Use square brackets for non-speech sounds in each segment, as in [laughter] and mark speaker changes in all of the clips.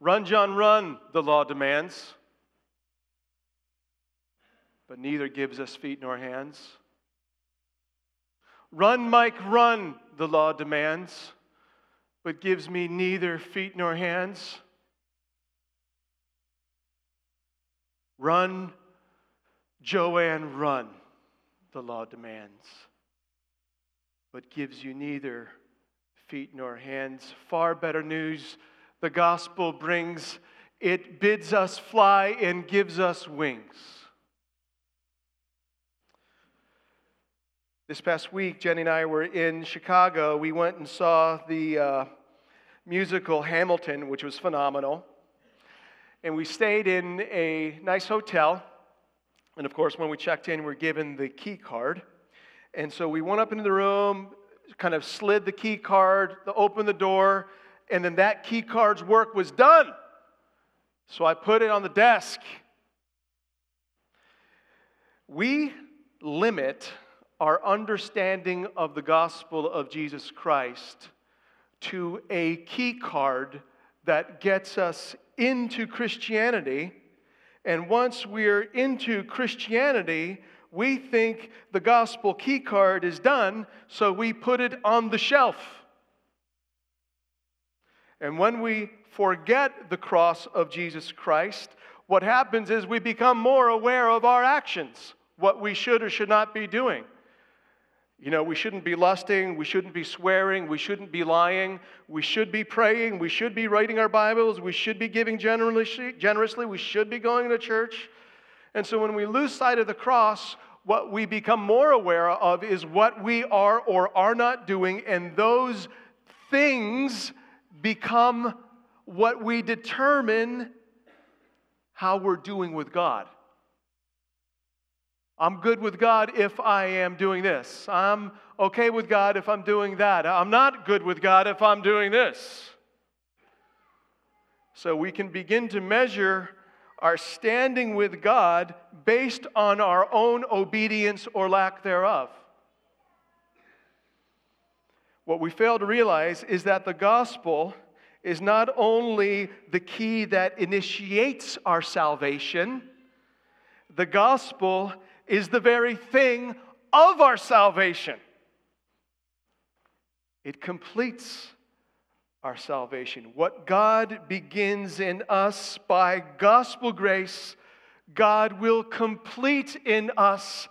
Speaker 1: Run, John, run, the law demands. But neither gives us feet nor hands. Run, Mike, run, the law demands, but gives me neither feet nor hands. Run, Joanne, run, the law demands, but gives you neither feet nor hands. Far better news the gospel brings. It bids us fly and gives us wings. This past week, Jenny and I were in Chicago. We went and saw the uh, musical Hamilton, which was phenomenal. And we stayed in a nice hotel. And of course, when we checked in, we were given the key card. And so we went up into the room, kind of slid the key card, opened the door, and then that key card's work was done. So I put it on the desk. We limit our understanding of the gospel of Jesus Christ to a key card that gets us into Christianity. And once we're into Christianity, we think the gospel key card is done, so we put it on the shelf. And when we forget the cross of Jesus Christ, what happens is we become more aware of our actions, what we should or should not be doing. You know, we shouldn't be lusting, we shouldn't be swearing, we shouldn't be lying, we should be praying, we should be writing our Bibles, we should be giving generously, we should be going to church. And so when we lose sight of the cross, what we become more aware of is what we are or are not doing, and those things become what we determine how we're doing with God. I'm good with God if I am doing this. I'm okay with God if I'm doing that. I'm not good with God if I'm doing this. So we can begin to measure our standing with God based on our own obedience or lack thereof. What we fail to realize is that the gospel is not only the key that initiates our salvation, the gospel is the very thing of our salvation. It completes our salvation. What God begins in us by gospel grace, God will complete in us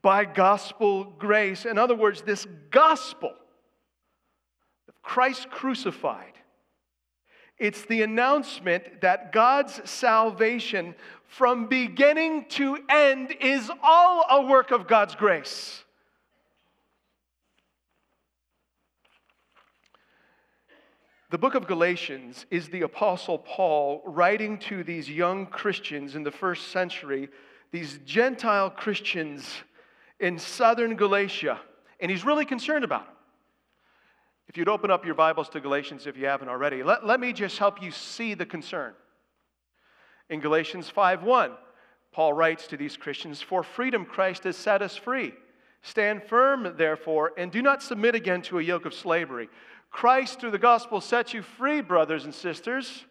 Speaker 1: by gospel grace. In other words, this gospel Christ crucified it's the announcement that God's salvation from beginning to end is all a work of God's grace. The book of Galatians is the Apostle Paul writing to these young Christians in the first century, these Gentile Christians in southern Galatia, and he's really concerned about them. If you'd open up your Bibles to Galatians if you haven't already, let, let me just help you see the concern. In Galatians 5:1, Paul writes to these Christians, For freedom Christ has set us free. Stand firm, therefore, and do not submit again to a yoke of slavery. Christ, through the gospel, sets you free, brothers and sisters.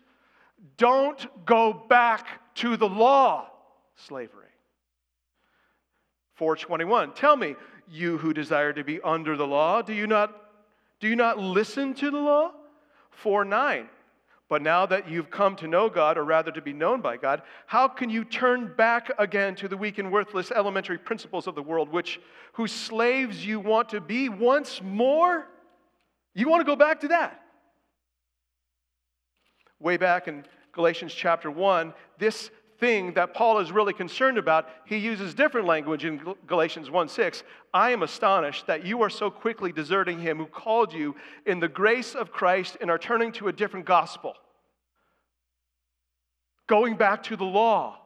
Speaker 1: Don't go back to the law, slavery. 421, tell me, you who desire to be under the law, do you not, do you not listen to the law? 4 9, but now that you've come to know God, or rather to be known by God, how can you turn back again to the weak and worthless elementary principles of the world, which whose slaves you want to be once more? You want to go back to that? Way back in Galatians chapter 1, this thing that Paul is really concerned about, he uses different language in Galatians 1 6. I am astonished that you are so quickly deserting him who called you in the grace of Christ and are turning to a different gospel. Going back to the law.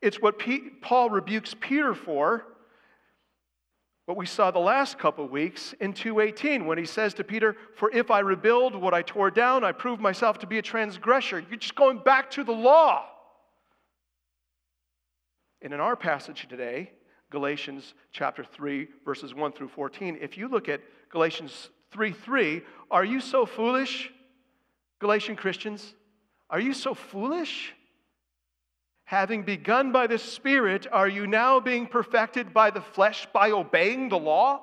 Speaker 1: It's what Paul rebukes Peter for what we saw the last couple weeks in 218 when he says to Peter, For if I rebuild what I tore down, I prove myself to be a transgressor. You're just going back to the law. And in our passage today, Galatians chapter 3, verses 1 through 14, if you look at Galatians 3 3, are you so foolish? Galatian Christians, are you so foolish? Having begun by the Spirit, are you now being perfected by the flesh by obeying the law?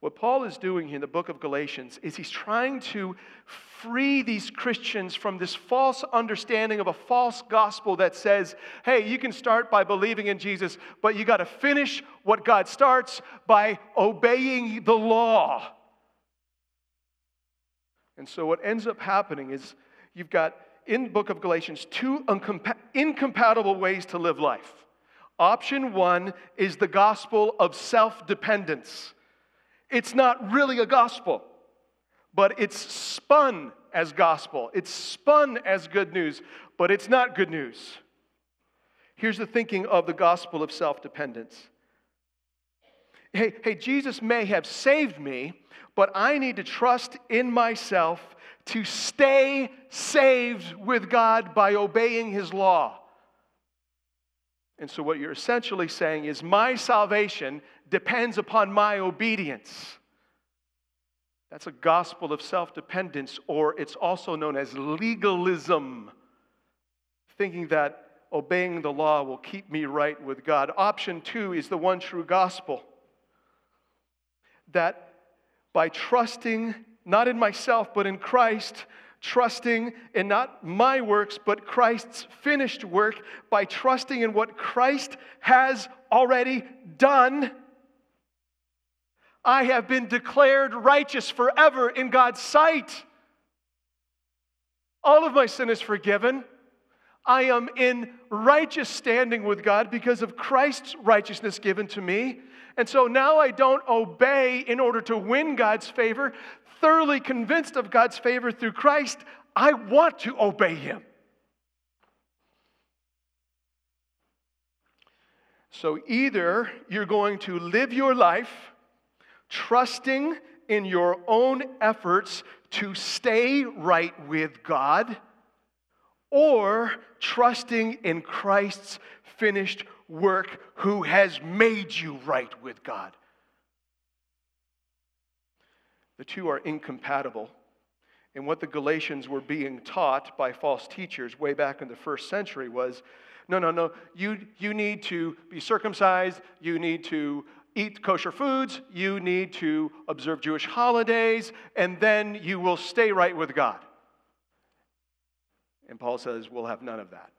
Speaker 1: What Paul is doing here in the book of Galatians is he's trying to free these Christians from this false understanding of a false gospel that says, hey, you can start by believing in Jesus, but you got to finish what God starts by obeying the law. And so what ends up happening is you've got in the book of Galatians two incompatible ways to live life. Option one is the gospel of self dependence. It's not really a gospel, but it's spun as gospel. It's spun as good news, but it's not good news. Here's the thinking of the gospel of self dependence. Hey, hey, Jesus may have saved me, but I need to trust in myself to stay saved with God by obeying His law. And so, what you're essentially saying is, my salvation depends upon my obedience. That's a gospel of self dependence, or it's also known as legalism, thinking that obeying the law will keep me right with God. Option two is the one true gospel that by trusting not in myself, but in Christ, trusting in not my works, but Christ's finished work, by trusting in what Christ has already done I have been declared righteous forever in God's sight. All of my sin is forgiven. I am in righteous standing with God because of Christ's righteousness given to me. And so now I don't obey in order to win God's favor. Thoroughly convinced of God's favor through Christ, I want to obey Him. So either you're going to live your life trusting in your own efforts to stay right with God, or trusting in Christ's finished work who has made you right with God. The two are incompatible. And what the Galatians were being taught by false teachers way back in the first century was no, no, no, you, you need to be circumcised, you need to eat kosher foods, you need to observe Jewish holidays, and then you will stay right with God. And Paul says, we'll have none of that.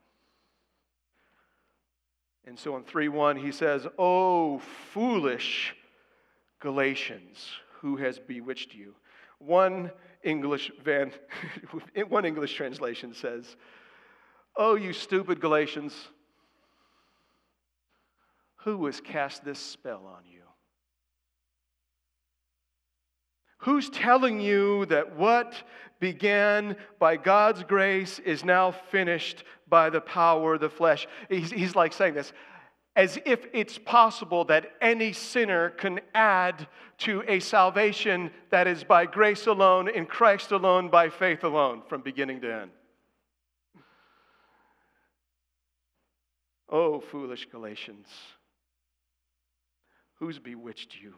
Speaker 1: And so in 3 1, he says, Oh, foolish Galatians, who has bewitched you? One English, van, [laughs] one English translation says, Oh, you stupid Galatians. Who has cast this spell on you? Who's telling you that what began by God's grace is now finished by the power of the flesh? He's, he's, like saying this as if it's possible that any sinner can add to a salvation that is by grace alone, in Christ alone, by faith alone, from beginning to end. Oh, foolish Galatians. Who's bewitched you?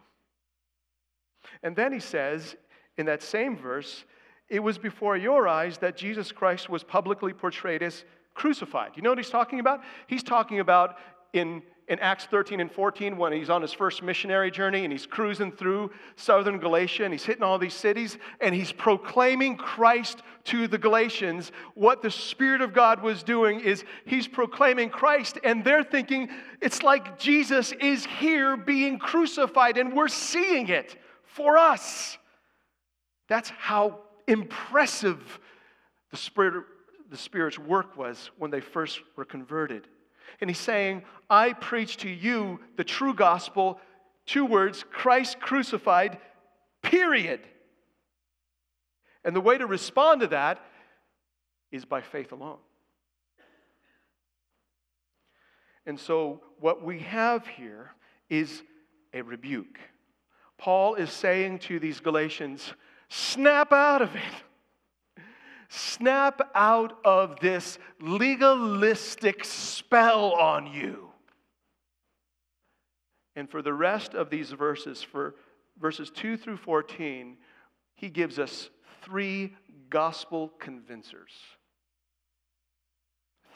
Speaker 1: And then he says in that same verse, it was before your eyes that Jesus Christ was publicly portrayed as crucified. You know what he's talking about? He's talking about in, in Acts 13 and 14 when he's on his first missionary journey and he's cruising through southern Galatia and he's hitting all these cities and he's proclaiming Christ to the Galatians. What the Spirit of God was doing is he's proclaiming Christ and they're thinking it's like Jesus is here being crucified and we're seeing it for us. That's how impressive the Spirit the Spirit's work was when they first were converted. And he's saying, I preach to you the true gospel, two words Christ crucified, period. And the way to respond to that is by faith alone. And so, what we have here is a rebuke. Paul is saying to these Galatians, snap out of it. Snap out of this legalistic spell on you. And for the rest of these verses, for verses 2 through 14, he gives us three gospel convincers.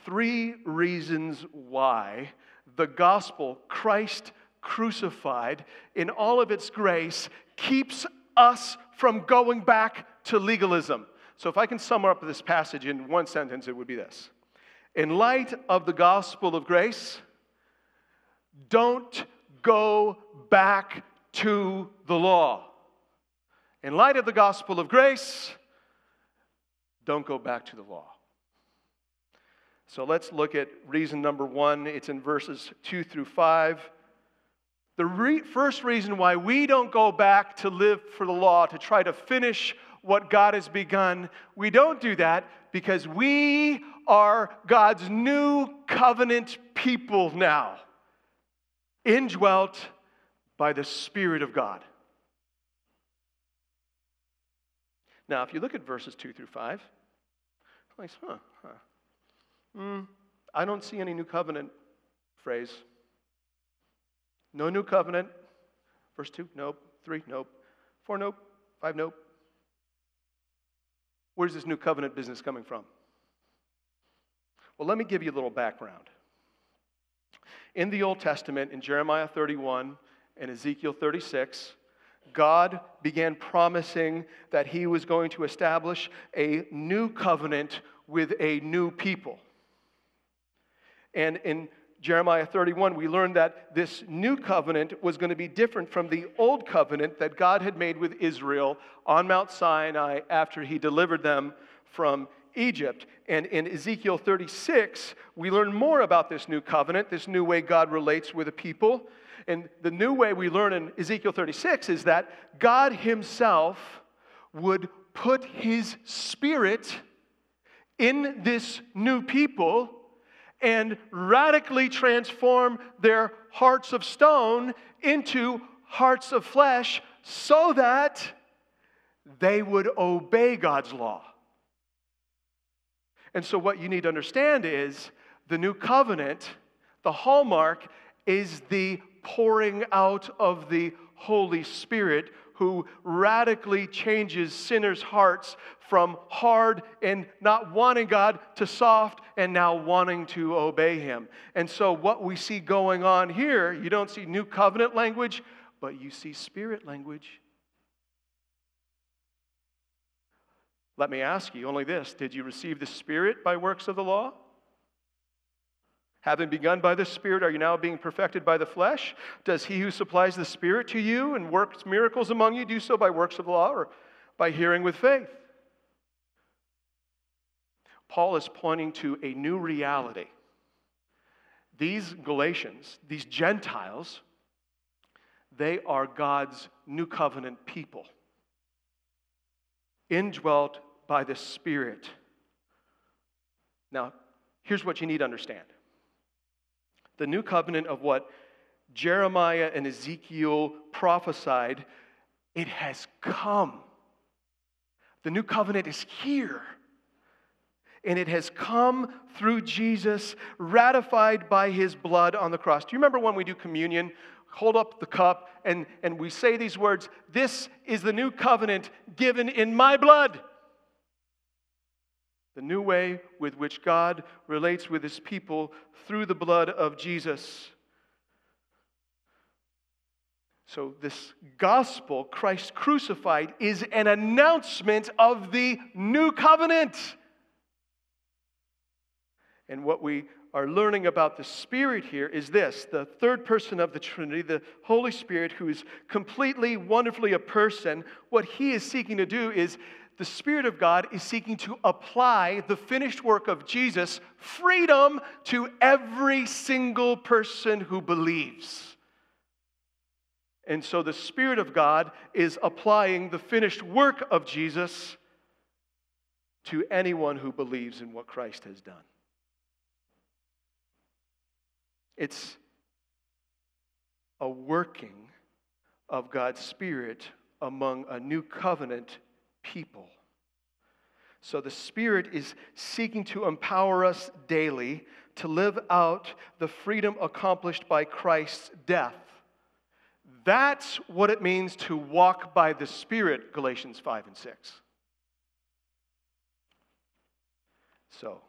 Speaker 1: Three reasons why the gospel, Christ crucified, in all of its grace, keeps us from going back to legalism. So, if I can sum up this passage in one sentence, it would be this In light of the gospel of grace, don't go back to the law. In light of the gospel of grace, don't go back to the law. So let's look at reason number one. It's in verses two through five. The re- first reason why we don't go back to live for the law, to try to finish what God has begun, we don't do that because we are God's new covenant people now, indwelt by the Spirit of God. Now, if you look at verses 2 through 5, like, huh, huh. Mm, I don't see any new covenant phrase. No new covenant. Verse 2, nope. 3, nope. 4, nope. 5, nope. Where's this new covenant business coming from? Well, let me give you a little background. In the Old Testament, in Jeremiah 31 and Ezekiel 36, God began promising that He was going to establish a new covenant with a new people. And in Jeremiah 31, we learned that this new covenant was going to be different from the old covenant that God had made with Israel on Mount Sinai after He delivered them from Egypt. And in Ezekiel 36, we learn more about this new covenant, this new way God relates with the people. And the new way we learn in Ezekiel 36 is that God Himself would put His Spirit in this new people and radically transform their hearts of stone into hearts of flesh so that they would obey God's law. And so, what you need to understand is the new covenant, the hallmark, is the pouring out of the Holy Spirit who radically changes sinners' hearts from hard and not wanting God to soft and now wanting to obey Him. And so, what we see going on here, you don't see new covenant language, but you see spirit language. Let me ask you only this Did you receive the Spirit by works of the law? Having begun by the Spirit, are you now being perfected by the flesh? Does he who supplies the Spirit to you and works miracles among you do so by works of law or by hearing with faith? Paul is pointing to a new reality. These Galatians, these Gentiles, they are God's new covenant people, indwelt by the Spirit. Now, here's what you need to understand the new covenant of what Jeremiah and Ezekiel prophesied, it has come. The new covenant is here. And it has come through Jesus, ratified by his blood on the cross. Do you remember when we do communion? Hold up the cup and, and we say these words This is the new covenant given in my blood the new way with which God relates with his people through the blood of Jesus. So, this gospel, Christ crucified, is an announcement of the new covenant. And what we are learning about the Spirit here is this the third person of the Trinity, the Holy Spirit, who is completely, wonderfully a person, what he is seeking to do is the Spirit of God is seeking to apply the finished work of Jesus, freedom to every single person who believes. And so the Spirit of God is applying the finished work of Jesus to anyone who believes in what Christ has done. It's a working of God's Spirit among a new covenant people. So the Spirit is seeking to empower us daily to live out the freedom accomplished by Christ's death. That's what it means to walk by the Spirit, Galatians 5 and 6. So,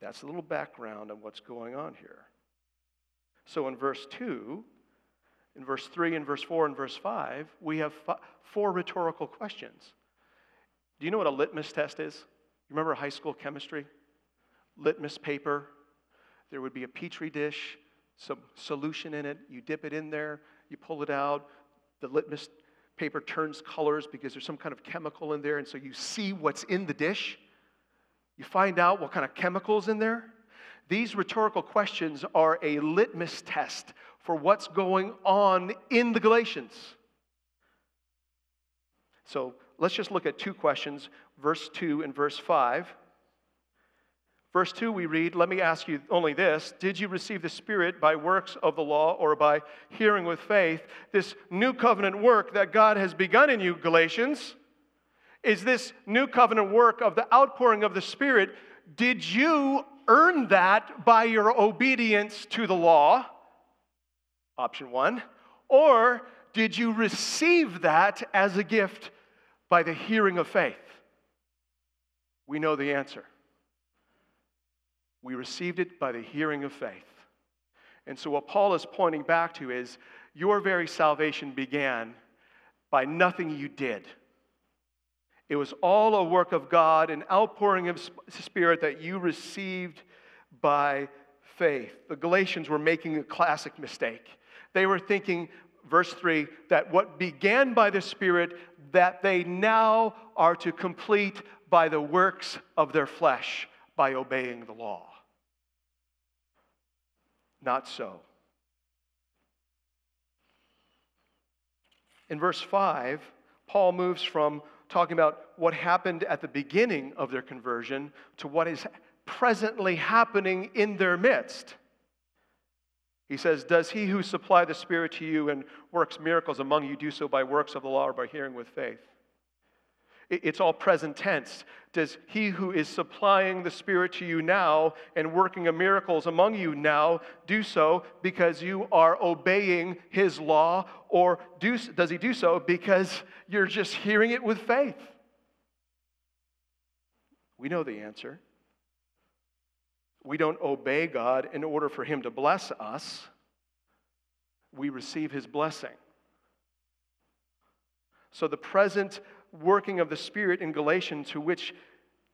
Speaker 1: that's a little background on what's going on here. So, in verse 2, in verse 3, and verse 4, and verse 5, we have four rhetorical questions. Do you know what a litmus test is? You remember high school chemistry? Litmus paper. There would be a petri dish, some solution in it. You dip it in there, you pull it out. The litmus paper turns colors because there's some kind of chemical in there, and so you see what's in the dish. You find out what kind of chemicals in there. These rhetorical questions are a litmus test for what's going on in the Galatians. So let's just look at two questions, verse 2 and verse 5. Verse 2, we read, Let me ask you only this Did you receive the Spirit by works of the law or by hearing with faith? This new covenant work that God has begun in you, Galatians, is this new covenant work of the outpouring of the Spirit. Did you earn that by your obedience to the law? Option one. Or did you receive that as a gift by the hearing of faith? We know the answer. We received it by the hearing of faith. And so, what Paul is pointing back to is your very salvation began by nothing you did. It was all a work of God, an outpouring of Spirit that you received by faith. The Galatians were making a classic mistake. They were thinking, verse 3, that what began by the Spirit, that they now are to complete by the works of their flesh, by obeying the law. Not so. In verse 5, Paul moves from talking about what happened at the beginning of their conversion to what is presently happening in their midst. He says, Does he who supplied the Spirit to you and works miracles among you do so by works of the law or by hearing with faith? It's all present tense. Does he who is supplying the Spirit to you now and working miracles among you now do so because you are obeying his law, or do, does he do so because you're just hearing it with faith? We know the answer. We don't obey God in order for Him to bless us, we receive His blessing. So, the present working of the Spirit in Galatians, to which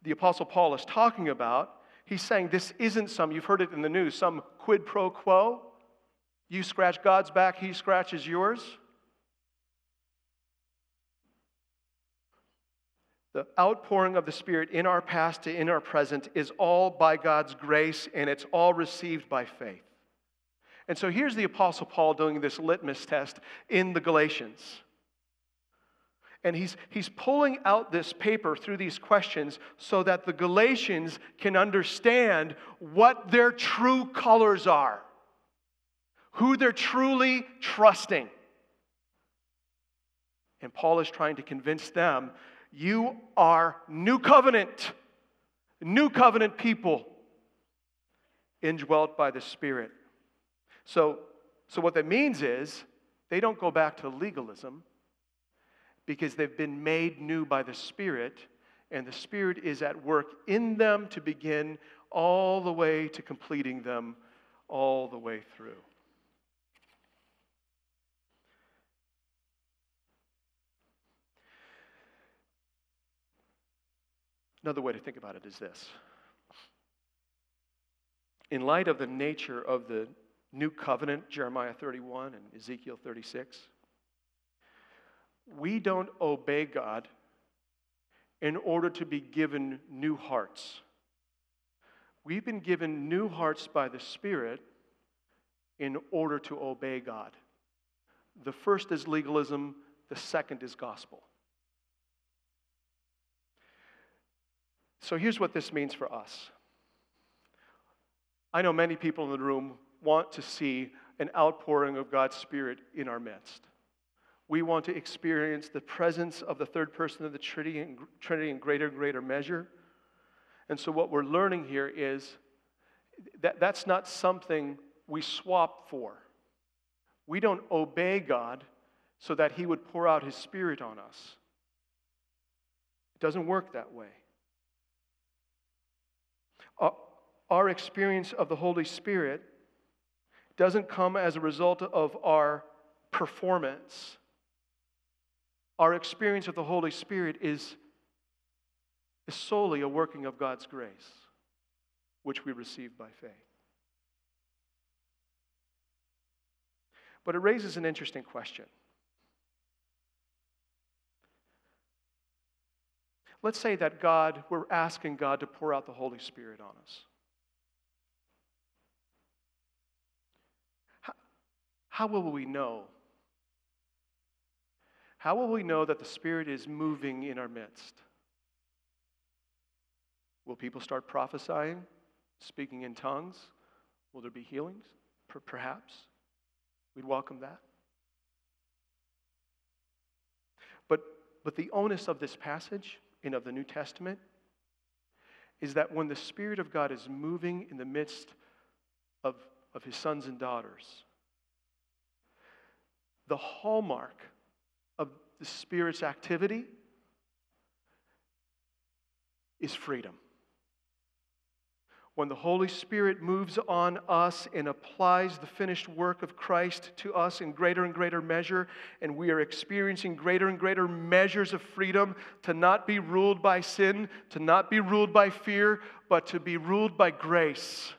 Speaker 1: the Apostle Paul is talking about, he's saying this isn't some, you've heard it in the news, some quid pro quo. You scratch God's back, He scratches yours. The outpouring of the Spirit in our past to in our present is all by God's grace and it's all received by faith. And so here's the Apostle Paul doing this litmus test in the Galatians. And he's, he's pulling out this paper through these questions so that the Galatians can understand what their true colors are, who they're truly trusting. And Paul is trying to convince them you are new covenant, new covenant people, indwelt by the Spirit. So, so what that means is they don't go back to legalism because they've been made new by the Spirit, and the Spirit is at work in them to begin all the way to completing them all the way through. Another way to think about it is this. In light of the nature of the new covenant, Jeremiah 31 and Ezekiel 36, we don't obey God in order to be given new hearts. We've been given new hearts by the Spirit in order to obey God. The first is legalism, the second is gospel. So here's what this means for us. I know many people in the room want to see an outpouring of God's Spirit in our midst. We want to experience the presence of the third person of the Trinity in, Trinity in greater and greater measure. And so, what we're learning here is that that's not something we swap for. We don't obey God so that He would pour out His Spirit on us. It doesn't work that way. Our experience of the Holy Spirit doesn't come as a result of our performance. Our experience of the Holy Spirit is, is solely a working of God's grace, which we receive by faith. But it raises an interesting question. Let's say that God, we're asking God to pour out the Holy Spirit on us. How, how will we know? How will we know that the Spirit is moving in our midst? Will people start prophesying, speaking in tongues? Will there be healings? Perhaps. We'd welcome that. But, but the onus of this passage and of the New Testament is that when the Spirit of God is moving in the midst of, of his sons and daughters, the hallmark of the Spirit's activity is freedom when the Holy Spirit moves on us and applies the finished work of Christ to us in greater and greater measure, and we are experiencing greater and greater measures of freedom to not be ruled by sin, to not be ruled by fear, but to be ruled by grace,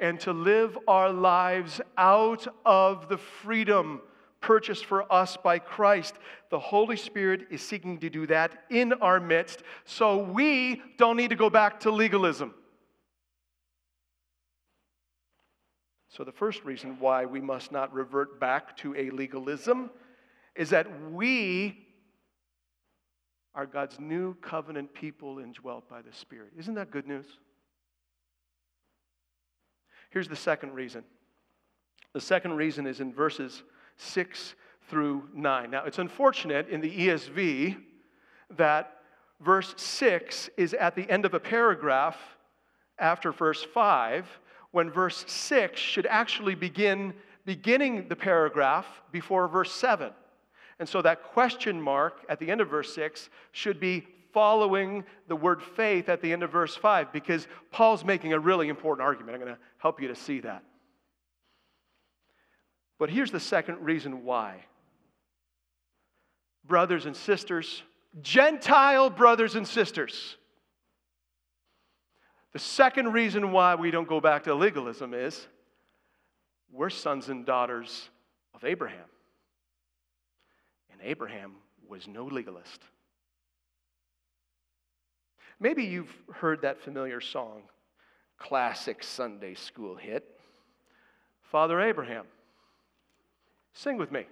Speaker 1: and to live our lives out of the freedom purchased for us by Christ. The Holy Spirit is seeking to do that in our midst, so we don't need to go back to legalism. So, the first reason why we must not revert back to a legalism is that we are God's new covenant people indwelt by the Spirit. Isn't that good news? Here's the second reason. The second reason is in verses 6 through 9. Now, it's unfortunate in the ESV that verse 6 is at the end of a paragraph after verse 5 when verse 6 should actually begin beginning the paragraph before verse 7. And so that question mark at the end of verse 6 should be following the word faith at the end of verse 5 because Paul's making a really important argument. I'm going to help you to see that. But here's the second reason why. Brothers and sisters, Gentile brothers and sisters, the second reason why we don't go back to legalism is we're sons and daughters of Abraham. And Abraham was no legalist. Maybe you've heard that familiar song, classic Sunday school hit, Father Abraham. Sing with me.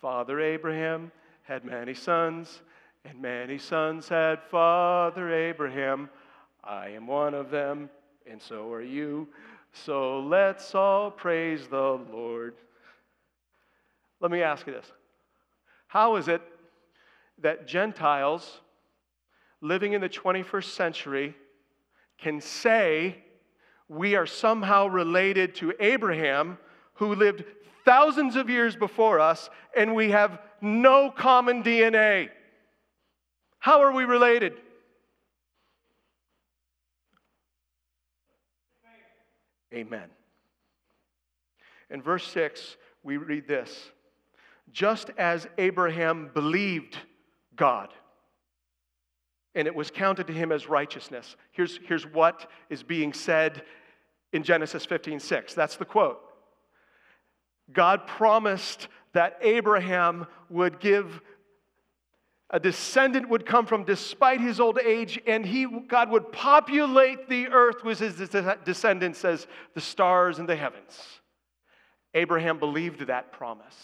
Speaker 1: Father Abraham had many sons, and many sons had Father Abraham. I am one of them, and so are you. So let's all praise the Lord. Let me ask you this How is it that Gentiles living in the 21st century can say we are somehow related to Abraham, who lived thousands of years before us, and we have no common DNA? How are we related? Amen. In verse 6, we read this Just as Abraham believed God, and it was counted to him as righteousness. Here's, here's what is being said in Genesis 15 6. That's the quote. God promised that Abraham would give a descendant would come from despite his old age, and he, God would populate the earth with his descendants as the stars in the heavens. Abraham believed that promise.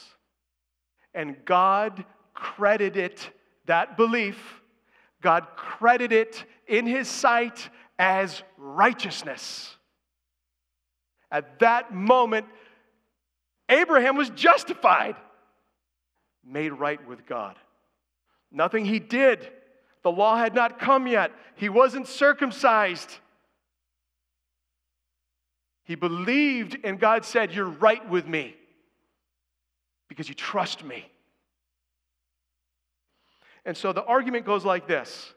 Speaker 1: And God credited that belief, God credited it in his sight as righteousness. At that moment, Abraham was justified, made right with God. Nothing he did. The law had not come yet. He wasn't circumcised. He believed, and God said, You're right with me. because you trust me. And so the argument goes like this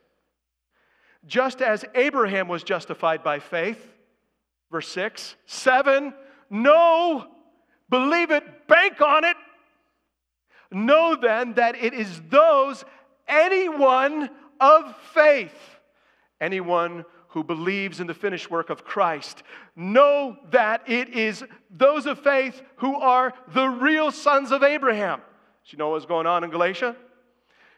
Speaker 1: Just as Abraham was justified by faith, verse 6, 7, no, believe it, bank on it. Know then that it is those, anyone of faith, anyone who believes in the finished work of Christ. Know that it is those of faith who are the real sons of Abraham. Do you know what's going on in Galatia?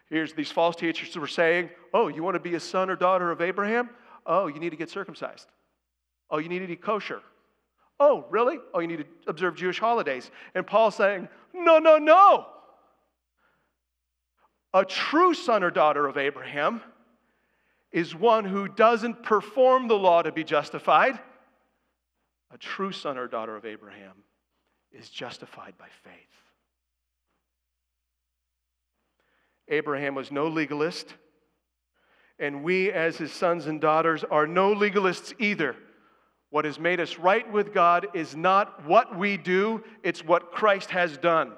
Speaker 1: Here's these false teachers who were saying, Oh, you want to be a son or daughter of Abraham? Oh, you need to get circumcised. Oh, you need to eat kosher. Oh, really? Oh, you need to observe Jewish holidays. And Paul's saying, No, no, no. A true son or daughter of Abraham is one who doesn't perform the law to be justified. A true son or daughter of Abraham is justified by faith. Abraham was no legalist, and we, as his sons and daughters, are no legalists either. What has made us right with God is not what we do, it's what Christ has done.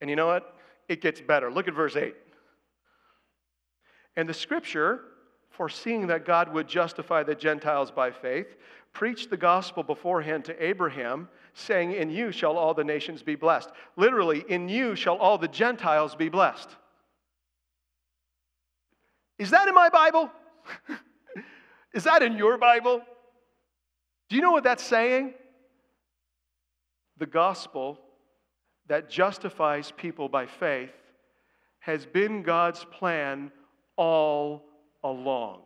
Speaker 1: And you know what? it gets better. Look at verse 8. And the scripture, foreseeing that God would justify the Gentiles by faith, preached the gospel beforehand to Abraham, saying, In you shall all the nations be blessed. Literally, in you shall all the Gentiles be blessed. Is that in my Bible? [laughs] Is that in your Bible? Do you know what that's saying? The gospel that justifies people by faith has been God's plan all along.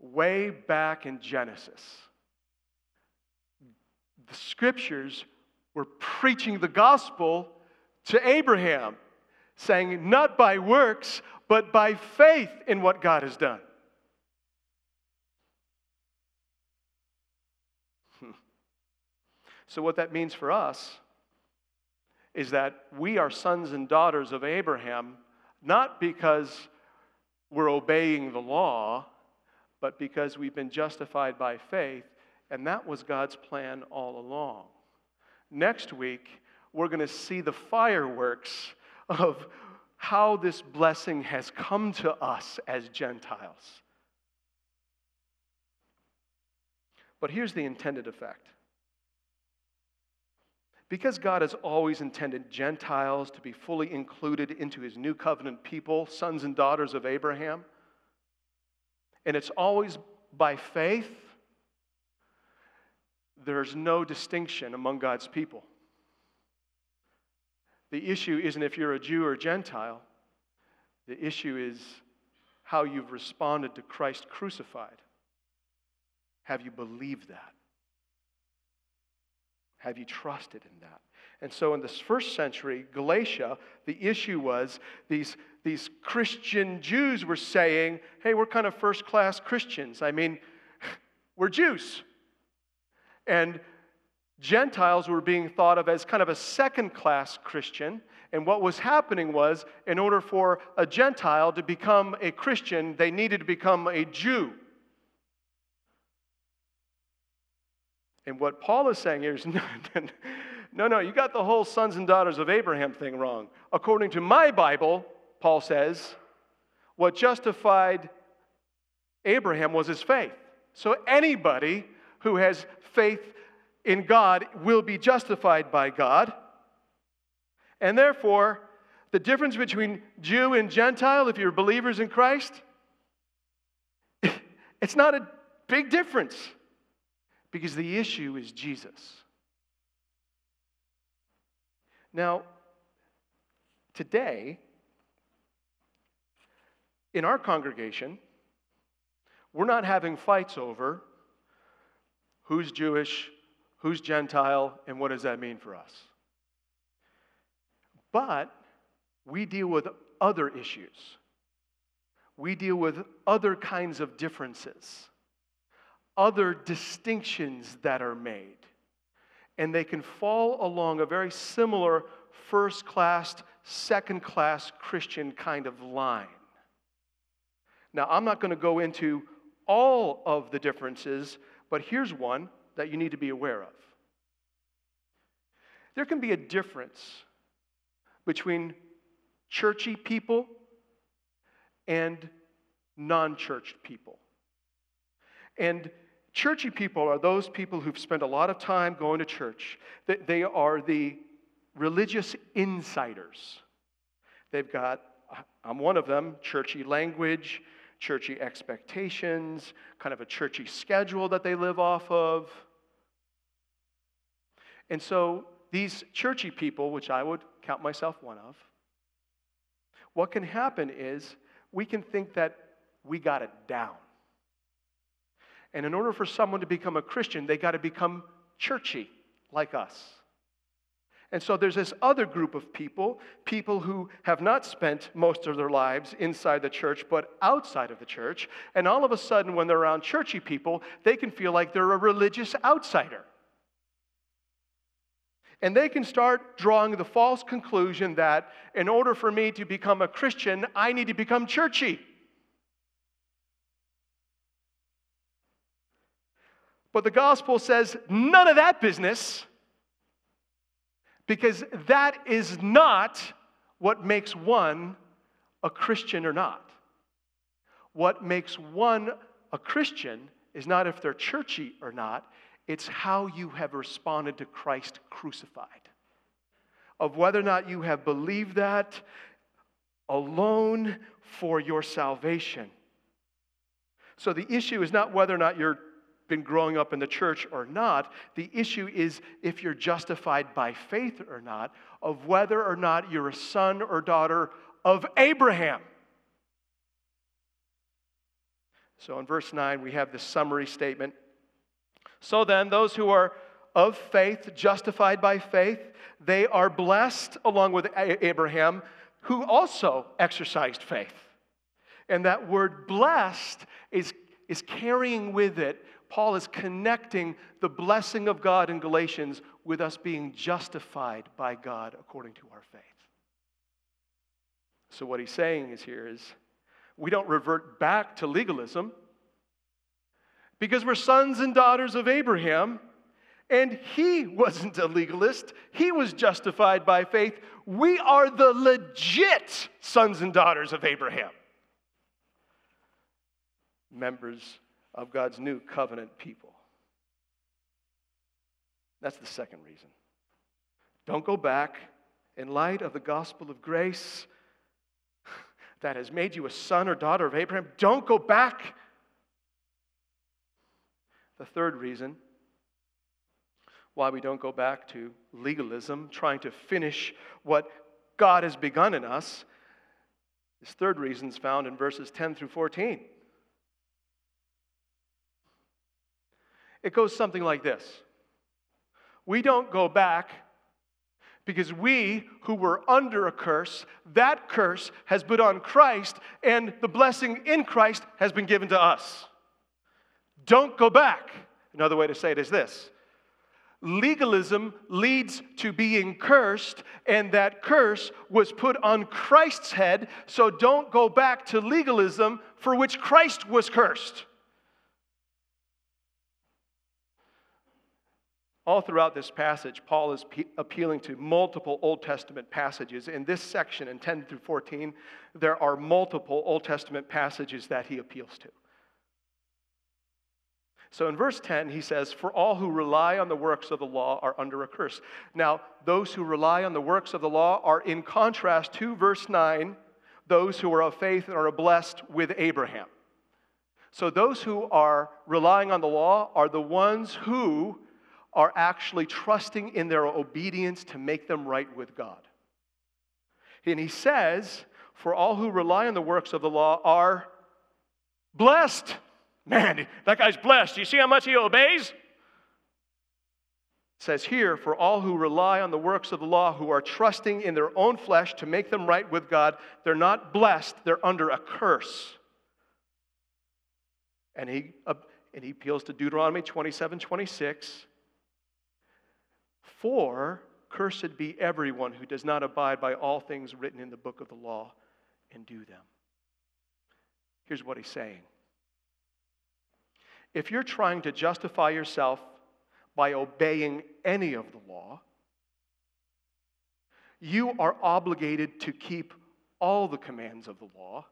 Speaker 1: Way back in Genesis, the scriptures were preaching the gospel to Abraham, saying, Not by works, but by faith in what God has done. [laughs] So, what that means for us is that we are sons and daughters of Abraham, not because we're obeying the law, but because we've been justified by faith, and that was God's plan all along. Next week, we're going to see the fireworks of how this blessing has come to us as Gentiles. But here's the intended effect because God has always intended Gentiles to be fully included into his new covenant people, sons and daughters of Abraham, and it's always by faith, there's no distinction among God's people. The issue isn't if you're a Jew or Gentile, the issue is how you've responded to Christ crucified. Have you believed that? Have you trusted in that? And so in this first century, Galatia, the issue was these, these Christian Jews were saying, hey, we're kind of first class Christians. I mean, [laughs] we're Jews. And Gentiles were being thought of as kind of a second class Christian. And what was happening was, in order for a Gentile to become a Christian, they needed to become a Jew. And what Paul is saying here is [laughs] no, no, no, you got the whole sons and daughters of Abraham thing wrong. According to my Bible, Paul says, what justified Abraham was his faith. So anybody who has faith in God will be justified by God. And therefore, the difference between Jew and Gentile, if you're believers in Christ, [laughs] it's not a big difference because the issue is Jesus. Now, today, in our congregation, we're not having fights over who's Jewish, who's Gentile, and what does that mean for us. But we deal with other issues. We deal with other kinds of differences other distinctions that are made. And they can fall along a very similar first class, second class Christian kind of line. Now, I'm not going to go into all of the differences, but here's one that you need to be aware of. There can be a difference between churchy people and non churched people. And churchy people are those people who've spent a lot of time going to church. They are the religious insiders. They've got, I'm one of them, churchy language, churchy expectations, kind of a churchy schedule that they live off of. And so these churchy people, which I would count myself one of, what can happen is we can think that we got it down. And in order for someone to become a Christian, they got to become churchy like us. And so there's this other group of people, people who have not spent most of their lives inside the church, but outside of the church. And all of a sudden, when they're around churchy people, they can feel like they're a religious outsider. And they can start drawing the false conclusion that in order for me to become a Christian, I need to become churchy. But the gospel says none of that business because that is not what makes one a Christian or not. What makes one a Christian is not if they're churchy or not, it's how you have responded to Christ crucified. Of whether or not you have believed that alone for your salvation. So the issue is not whether or not you're been growing up in the church or not. The issue is if you're justified by faith or not, of whether or not you're a son or daughter of Abraham. So in verse 9, we have this summary statement. So then, those who are of faith, justified by faith, they are blessed along with Abraham, who also exercised faith. And that word blessed is, is carrying with it Paul is connecting the blessing of God in Galatians with us being justified by God according to our faith. So, what he's saying is here is we don't revert back to legalism because we're sons and daughters of Abraham, and he [laughs] wasn't a legalist. He was justified by faith. We are the legit sons and daughters of Abraham. Members of God's new covenant people. That's the second reason. Don't go back in light of the gospel of grace [laughs] that has made you a son or daughter of Abraham. Don't go back. The third reason why we don't go back to legalism, trying to finish what God has begun in us, this third reason is found in verses 10 through 14. It goes something like this We don't go back because we who were under a curse, that curse has put on Christ, and the blessing in Christ has been given to us. Don't go back. Another way to say it is this legalism leads to being cursed, and that curse was put on Christ's head, so don't go back to legalism for which Christ was cursed. All throughout this passage, Paul is pe- appealing to multiple Old Testament passages. In this section, in 10 through 14, there are multiple Old Testament passages that he appeals to. So in verse 10, he says, For all who rely on the works of the law are under a curse. Now, those who rely on the works of the law are in contrast to verse 9, those who are of faith and are blessed with Abraham. So those who are relying on the law are the ones who are actually trusting in their obedience to make them right with God. And he says, For all who rely on the works of the law are blessed. Man, that guy's blessed. You see how much he obeys? It says here, For all who rely on the works of the law, who are trusting in their own flesh to make them right with God, they're not blessed, they're under a curse. And he, uh, and he appeals to Deuteronomy 27 26. For cursed be everyone who does not abide by all things written in the book of the law and do them. Here's what he's saying. If you're trying to justify yourself by obeying any of the law, you are obligated to keep all the commands of the law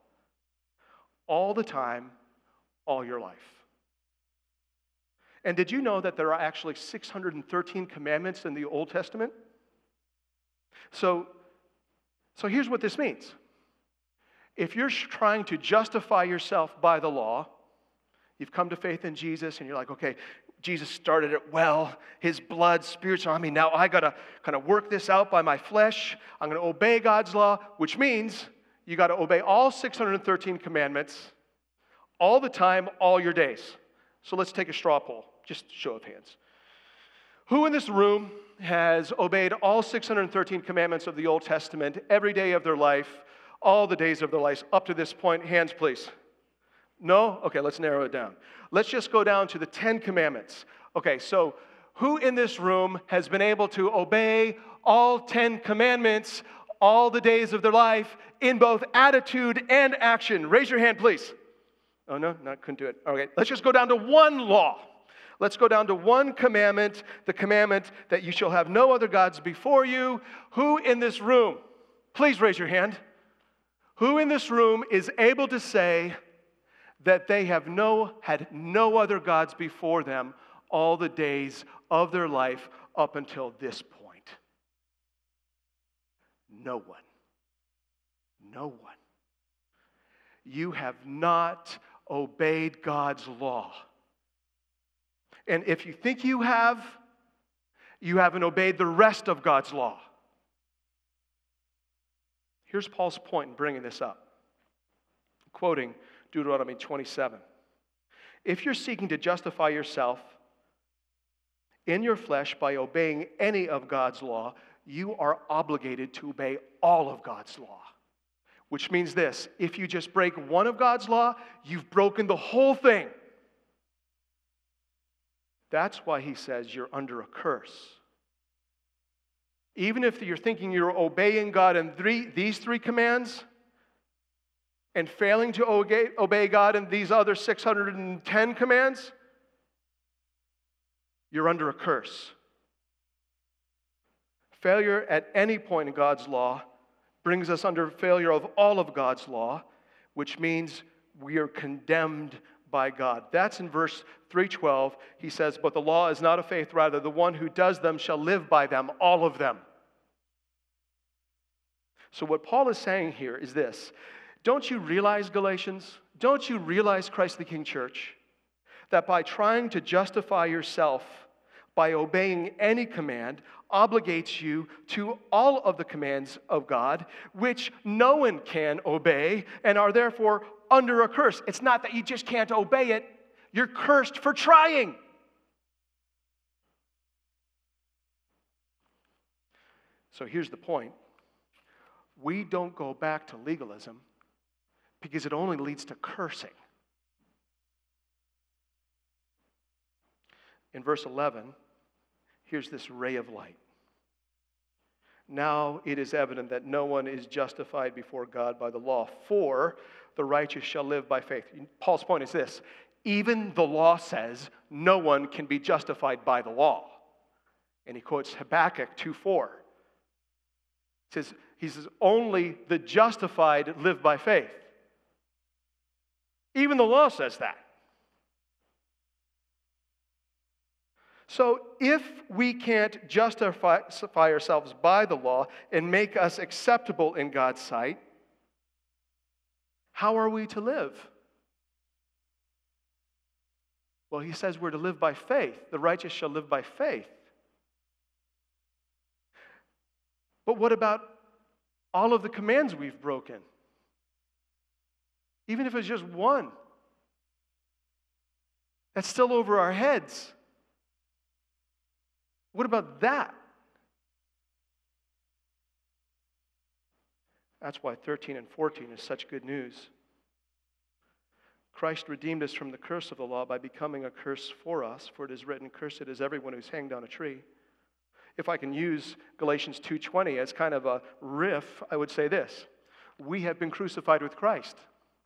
Speaker 1: all the time, all your life. And did you know that there are actually 613 commandments in the Old Testament? So, so here's what this means. If you're trying to justify yourself by the law, you've come to faith in Jesus and you're like, okay, Jesus started it well. His blood, spiritual on me. Now I got to kind of work this out by my flesh. I'm to obey God's law, which means you got to obey all 613 commandments all the time, all your days. So let's take a straw poll, just show of hands. Who in this room has obeyed all 613 commandments of the Old Testament every day of their life, all the days of their lives up to this point? Hands, please. No? Okay, let's narrow it down. Let's just go down to the 10 commandments. Okay, so who in this room has been able to obey all 10 commandments all the days of their life in both attitude and action? Raise your hand, please. Oh, no, not couldn't do it. Okay, let's just go down to one law. Let's go down to one commandment, the commandment that you shall have no other gods before you. Who in this room, please raise your hand, who in this room is able to say that they have no, had no other gods before them all the days of their life up until this point? No one. No one. You have not obeyed God's law. And if you think you have, you haven't obeyed the rest of God's law. Here's Paul's point in bringing this up. Quoting Deuteronomy 27. If you're seeking to justify yourself in your flesh by obeying any of God's law, you are obligated to obey all of God's law. Which means this if you just break one of God's law, you've broken the whole thing. That's why he says you're under a curse. Even if you're thinking you're obeying God in three, these three commands and failing to obey, obey God in these other 610 commands, you're under a curse. Failure at any point in God's law brings us under failure of all of God's law, which means we are condemned by God. That's in verse 312. He says, But the law is not of faith, rather, the one who does them shall live by them, all of them. So, what Paul is saying here is this Don't you realize, Galatians? Don't you realize, Christ the King Church, that by trying to justify yourself by obeying any command obligates you to all of the commands of God, which no one can obey and are therefore under a curse. It's not that you just can't obey it, you're cursed for trying. So here's the point we don't go back to legalism because it only leads to cursing. In verse 11, here's this ray of light. Now it is evident that no one is justified before God by the law, for the righteous shall live by faith. Paul's point is this even the law says no one can be justified by the law. And he quotes Habakkuk 2 4. He says, he says, only the justified live by faith. Even the law says that. So, if we can't justify ourselves by the law and make us acceptable in God's sight, how are we to live? Well, he says we're to live by faith. The righteous shall live by faith. But what about all of the commands we've broken? Even if it's just one, that's still over our heads. What about that? That's why 13 and 14 is such good news. Christ redeemed us from the curse of the law by becoming a curse for us, for it is written, Cursed is everyone who's hanged on a tree. If I can use Galatians 2:20 as kind of a riff, I would say this. We have been crucified with Christ.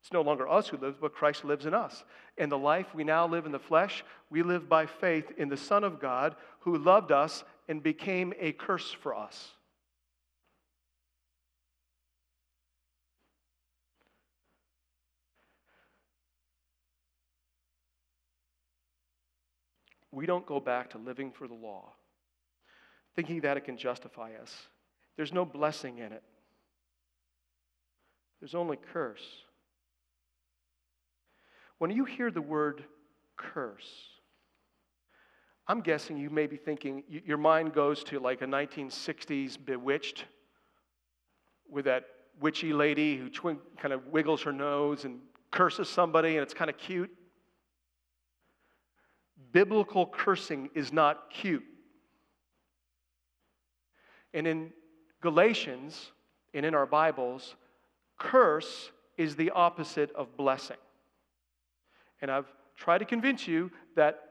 Speaker 1: It's no longer us who lives, but Christ lives in us. And the life we now live in the flesh, we live by faith in the Son of God who loved us and became a curse for us. We don't go back to living for the law, thinking that it can justify us. There's no blessing in it, there's only curse. When you hear the word curse, I'm guessing you may be thinking, your mind goes to like a 1960s Bewitched with that witchy lady who twin, kind of wiggles her nose and curses somebody, and it's kind of cute. Biblical cursing is not cute. And in Galatians and in our Bibles, curse is the opposite of blessing. And I've tried to convince you that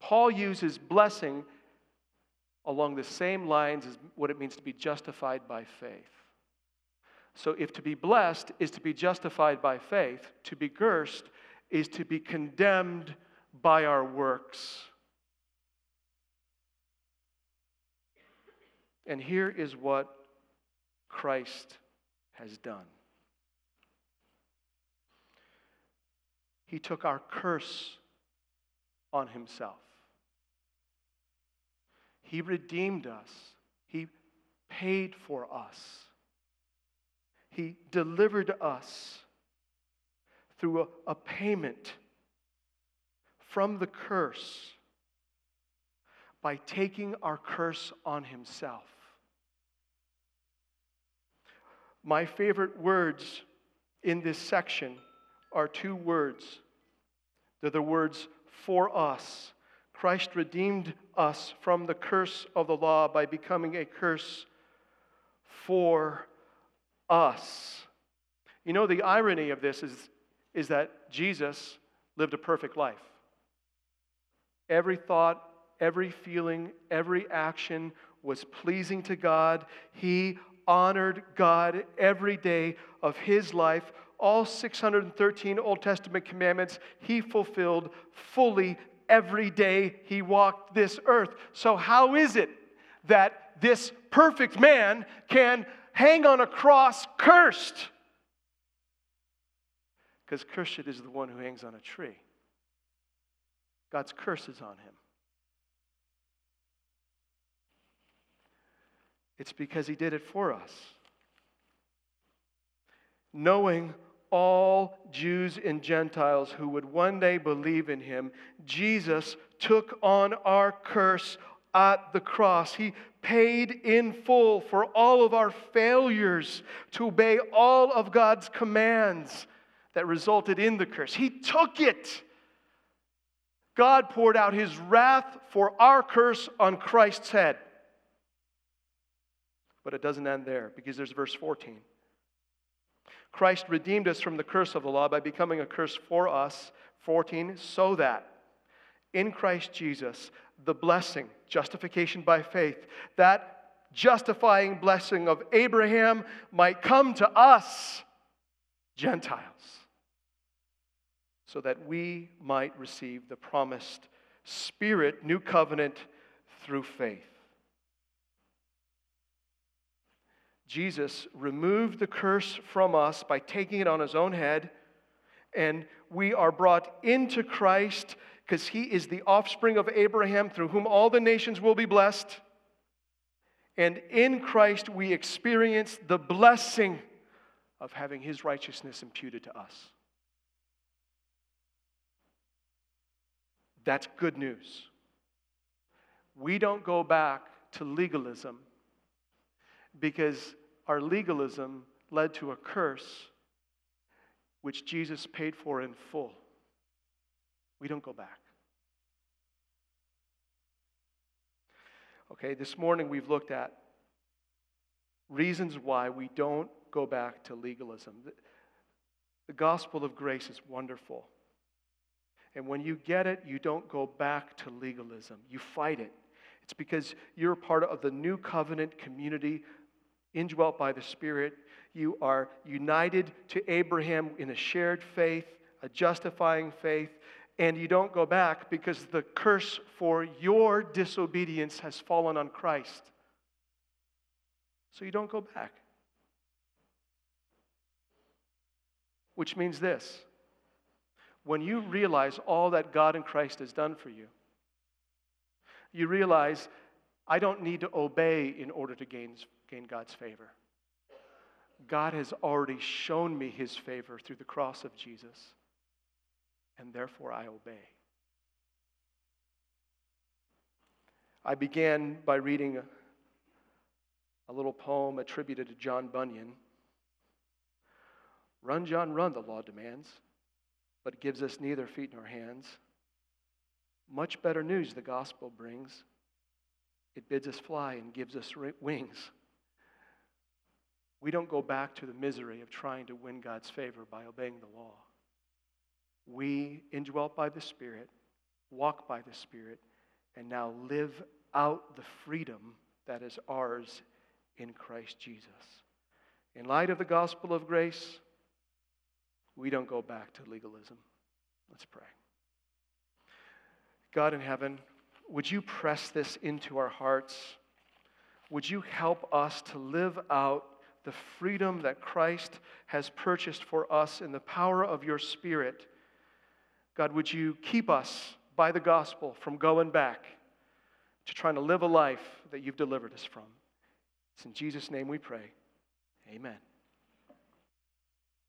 Speaker 1: Paul uses blessing along the same lines as what it means to be justified by faith. So, if to be blessed is to be justified by faith, to be cursed is to be condemned by our works. And here is what Christ has done He took our curse on Himself. He redeemed us. He paid for us. He delivered us through a, a payment from the curse by taking our curse on himself. My favorite words in this section are two words. They're the words for us. Christ redeemed us from the curse of the law by becoming a curse for us. You know, the irony of this is, is that Jesus lived a perfect life. Every thought, every feeling, every action was pleasing to God. He honored God every day of his life. All 613 Old Testament commandments he fulfilled fully every day he walked this earth. So, how is it that this perfect man can hang on a cross cursed? Because cursed is the one who hangs on a tree. God's curse is on him. It's because he did it for us. Knowing all Jews and Gentiles who would one day believe in him, Jesus took on our curse at the cross. He paid in full for all of our failures to obey all of God's commands that resulted in the curse. He took it God poured out his wrath for our curse on Christ's head. But it doesn't end there because there's verse 14. Christ redeemed us from the curse of the law by becoming a curse for us, 14, so that in Christ Jesus, the blessing, justification by faith, that justifying blessing of Abraham might come to us, Gentiles so that we might receive the promised Spirit, new covenant through faith. Jesus removed the curse from us by taking it on his own head, and we are brought into Christ because he is the offspring of Abraham through whom all the nations will be blessed. And in Christ, we experience the blessing of having his righteousness imputed to us. That's good news. We don't go back to legalism because our legalism led to a curse which Jesus paid for in full. We don't go back. Okay, this morning we've looked at reasons why we don't go back to legalism. The gospel of grace is wonderful. And when you get it, you don't go back to legalism. You fight it. It's because you're part of the new covenant community indwelt by the Spirit. You are united to Abraham in a shared faith, a justifying faith, and you don't go back because the curse for your disobedience has fallen on Christ. So you don't go back. Which means this when you realize all that God in Christ has done for you, you realize I don't need to obey in order to gain, gain God's favor. God has already shown me his favor through the cross of Jesus, and therefore I obey. I began by reading a, a little poem attributed to John Bunyan. Run, John, run, the law demands, but gives us neither feet nor hands. Much better news the gospel brings. It bids us fly and gives us wings. We don't go back to the misery of trying to win God's favor by obeying the law. We, indwelt by the Spirit, walk by the Spirit, and now live out the freedom that is ours in Christ Jesus. In light of the gospel of grace, we don't go back to legalism. Let's pray. God in heaven, would you press this into our hearts? Would you help us to live out the freedom that Christ has purchased for us in the power of your Spirit? God, would you keep us by the gospel from going back to trying to live a life that you've delivered us from? It's in Jesus' name we pray. Amen.